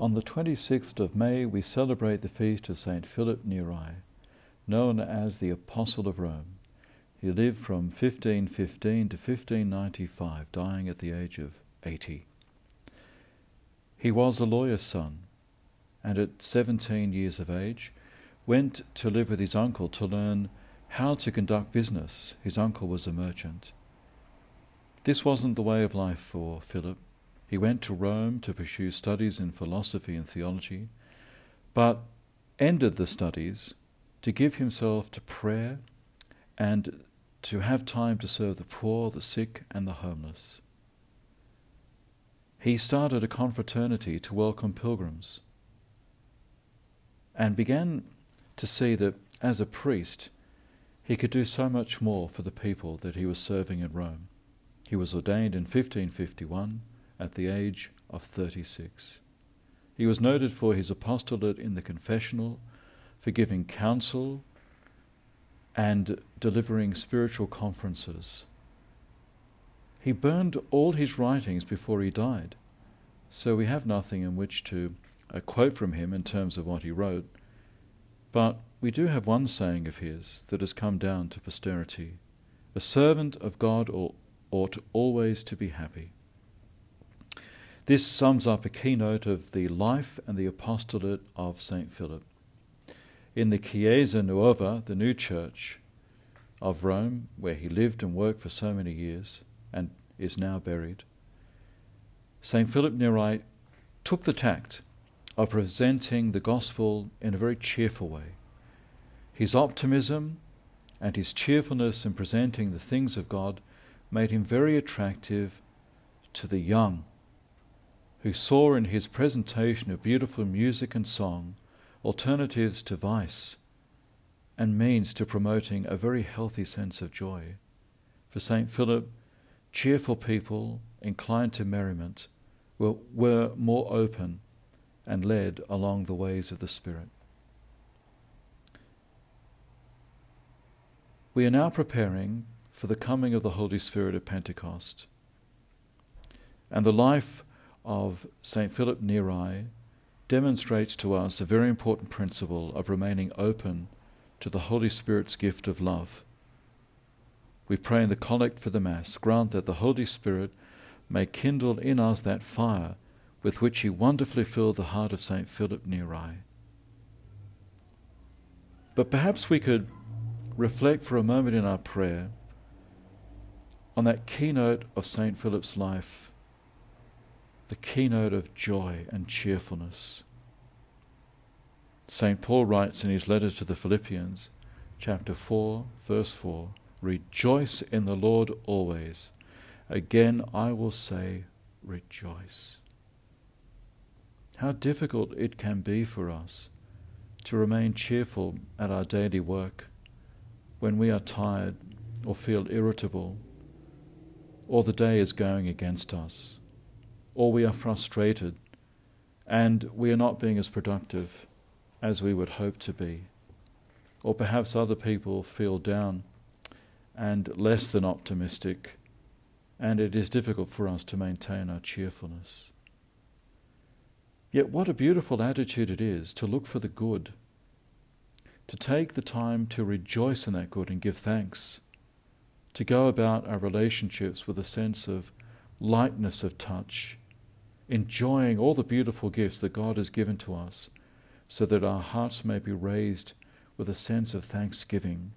On the 26th of May, we celebrate the feast of St. Philip Neri, known as the Apostle of Rome. He lived from 1515 to 1595, dying at the age of 80. He was a lawyer's son, and at 17 years of age, went to live with his uncle to learn how to conduct business. His uncle was a merchant. This wasn't the way of life for Philip. He went to Rome to pursue studies in philosophy and theology, but ended the studies to give himself to prayer and to have time to serve the poor, the sick, and the homeless. He started a confraternity to welcome pilgrims and began to see that as a priest, he could do so much more for the people that he was serving in Rome. He was ordained in 1551 at the age of 36. He was noted for his apostolate in the confessional, for giving counsel, and delivering spiritual conferences. He burned all his writings before he died, so we have nothing in which to uh, quote from him in terms of what he wrote, but we do have one saying of his that has come down to posterity A servant of God ought always to be happy. This sums up a keynote of the life and the apostolate of St. Philip. In the Chiesa Nuova, the new church of Rome, where he lived and worked for so many years and is now buried, St. Philip Neri took the tact of presenting the gospel in a very cheerful way. His optimism and his cheerfulness in presenting the things of God made him very attractive to the young who saw in his presentation of beautiful music and song alternatives to vice and means to promoting a very healthy sense of joy. For St. Philip, cheerful people inclined to merriment were, were more open and led along the ways of the Spirit. We are now preparing for the coming of the Holy Spirit at Pentecost. And the life of St. Philip Neri demonstrates to us a very important principle of remaining open to the Holy Spirit's gift of love. We pray in the collect for the Mass, grant that the Holy Spirit may kindle in us that fire with which He wonderfully filled the heart of St. Philip Neri. But perhaps we could reflect for a moment in our prayer on that keynote of St. Philip's life the keynote of joy and cheerfulness. St. Paul writes in his letter to the Philippians, chapter 4, verse 4 Rejoice in the Lord always. Again, I will say, rejoice. How difficult it can be for us to remain cheerful at our daily work when we are tired or feel irritable or the day is going against us or we are frustrated and we are not being as productive as we would hope to be. Or perhaps other people feel down and less than optimistic, and it is difficult for us to maintain our cheerfulness. Yet, what a beautiful attitude it is to look for the good, to take the time to rejoice in that good and give thanks, to go about our relationships with a sense of lightness of touch enjoying all the beautiful gifts that God has given to us, so that our hearts may be raised with a sense of thanksgiving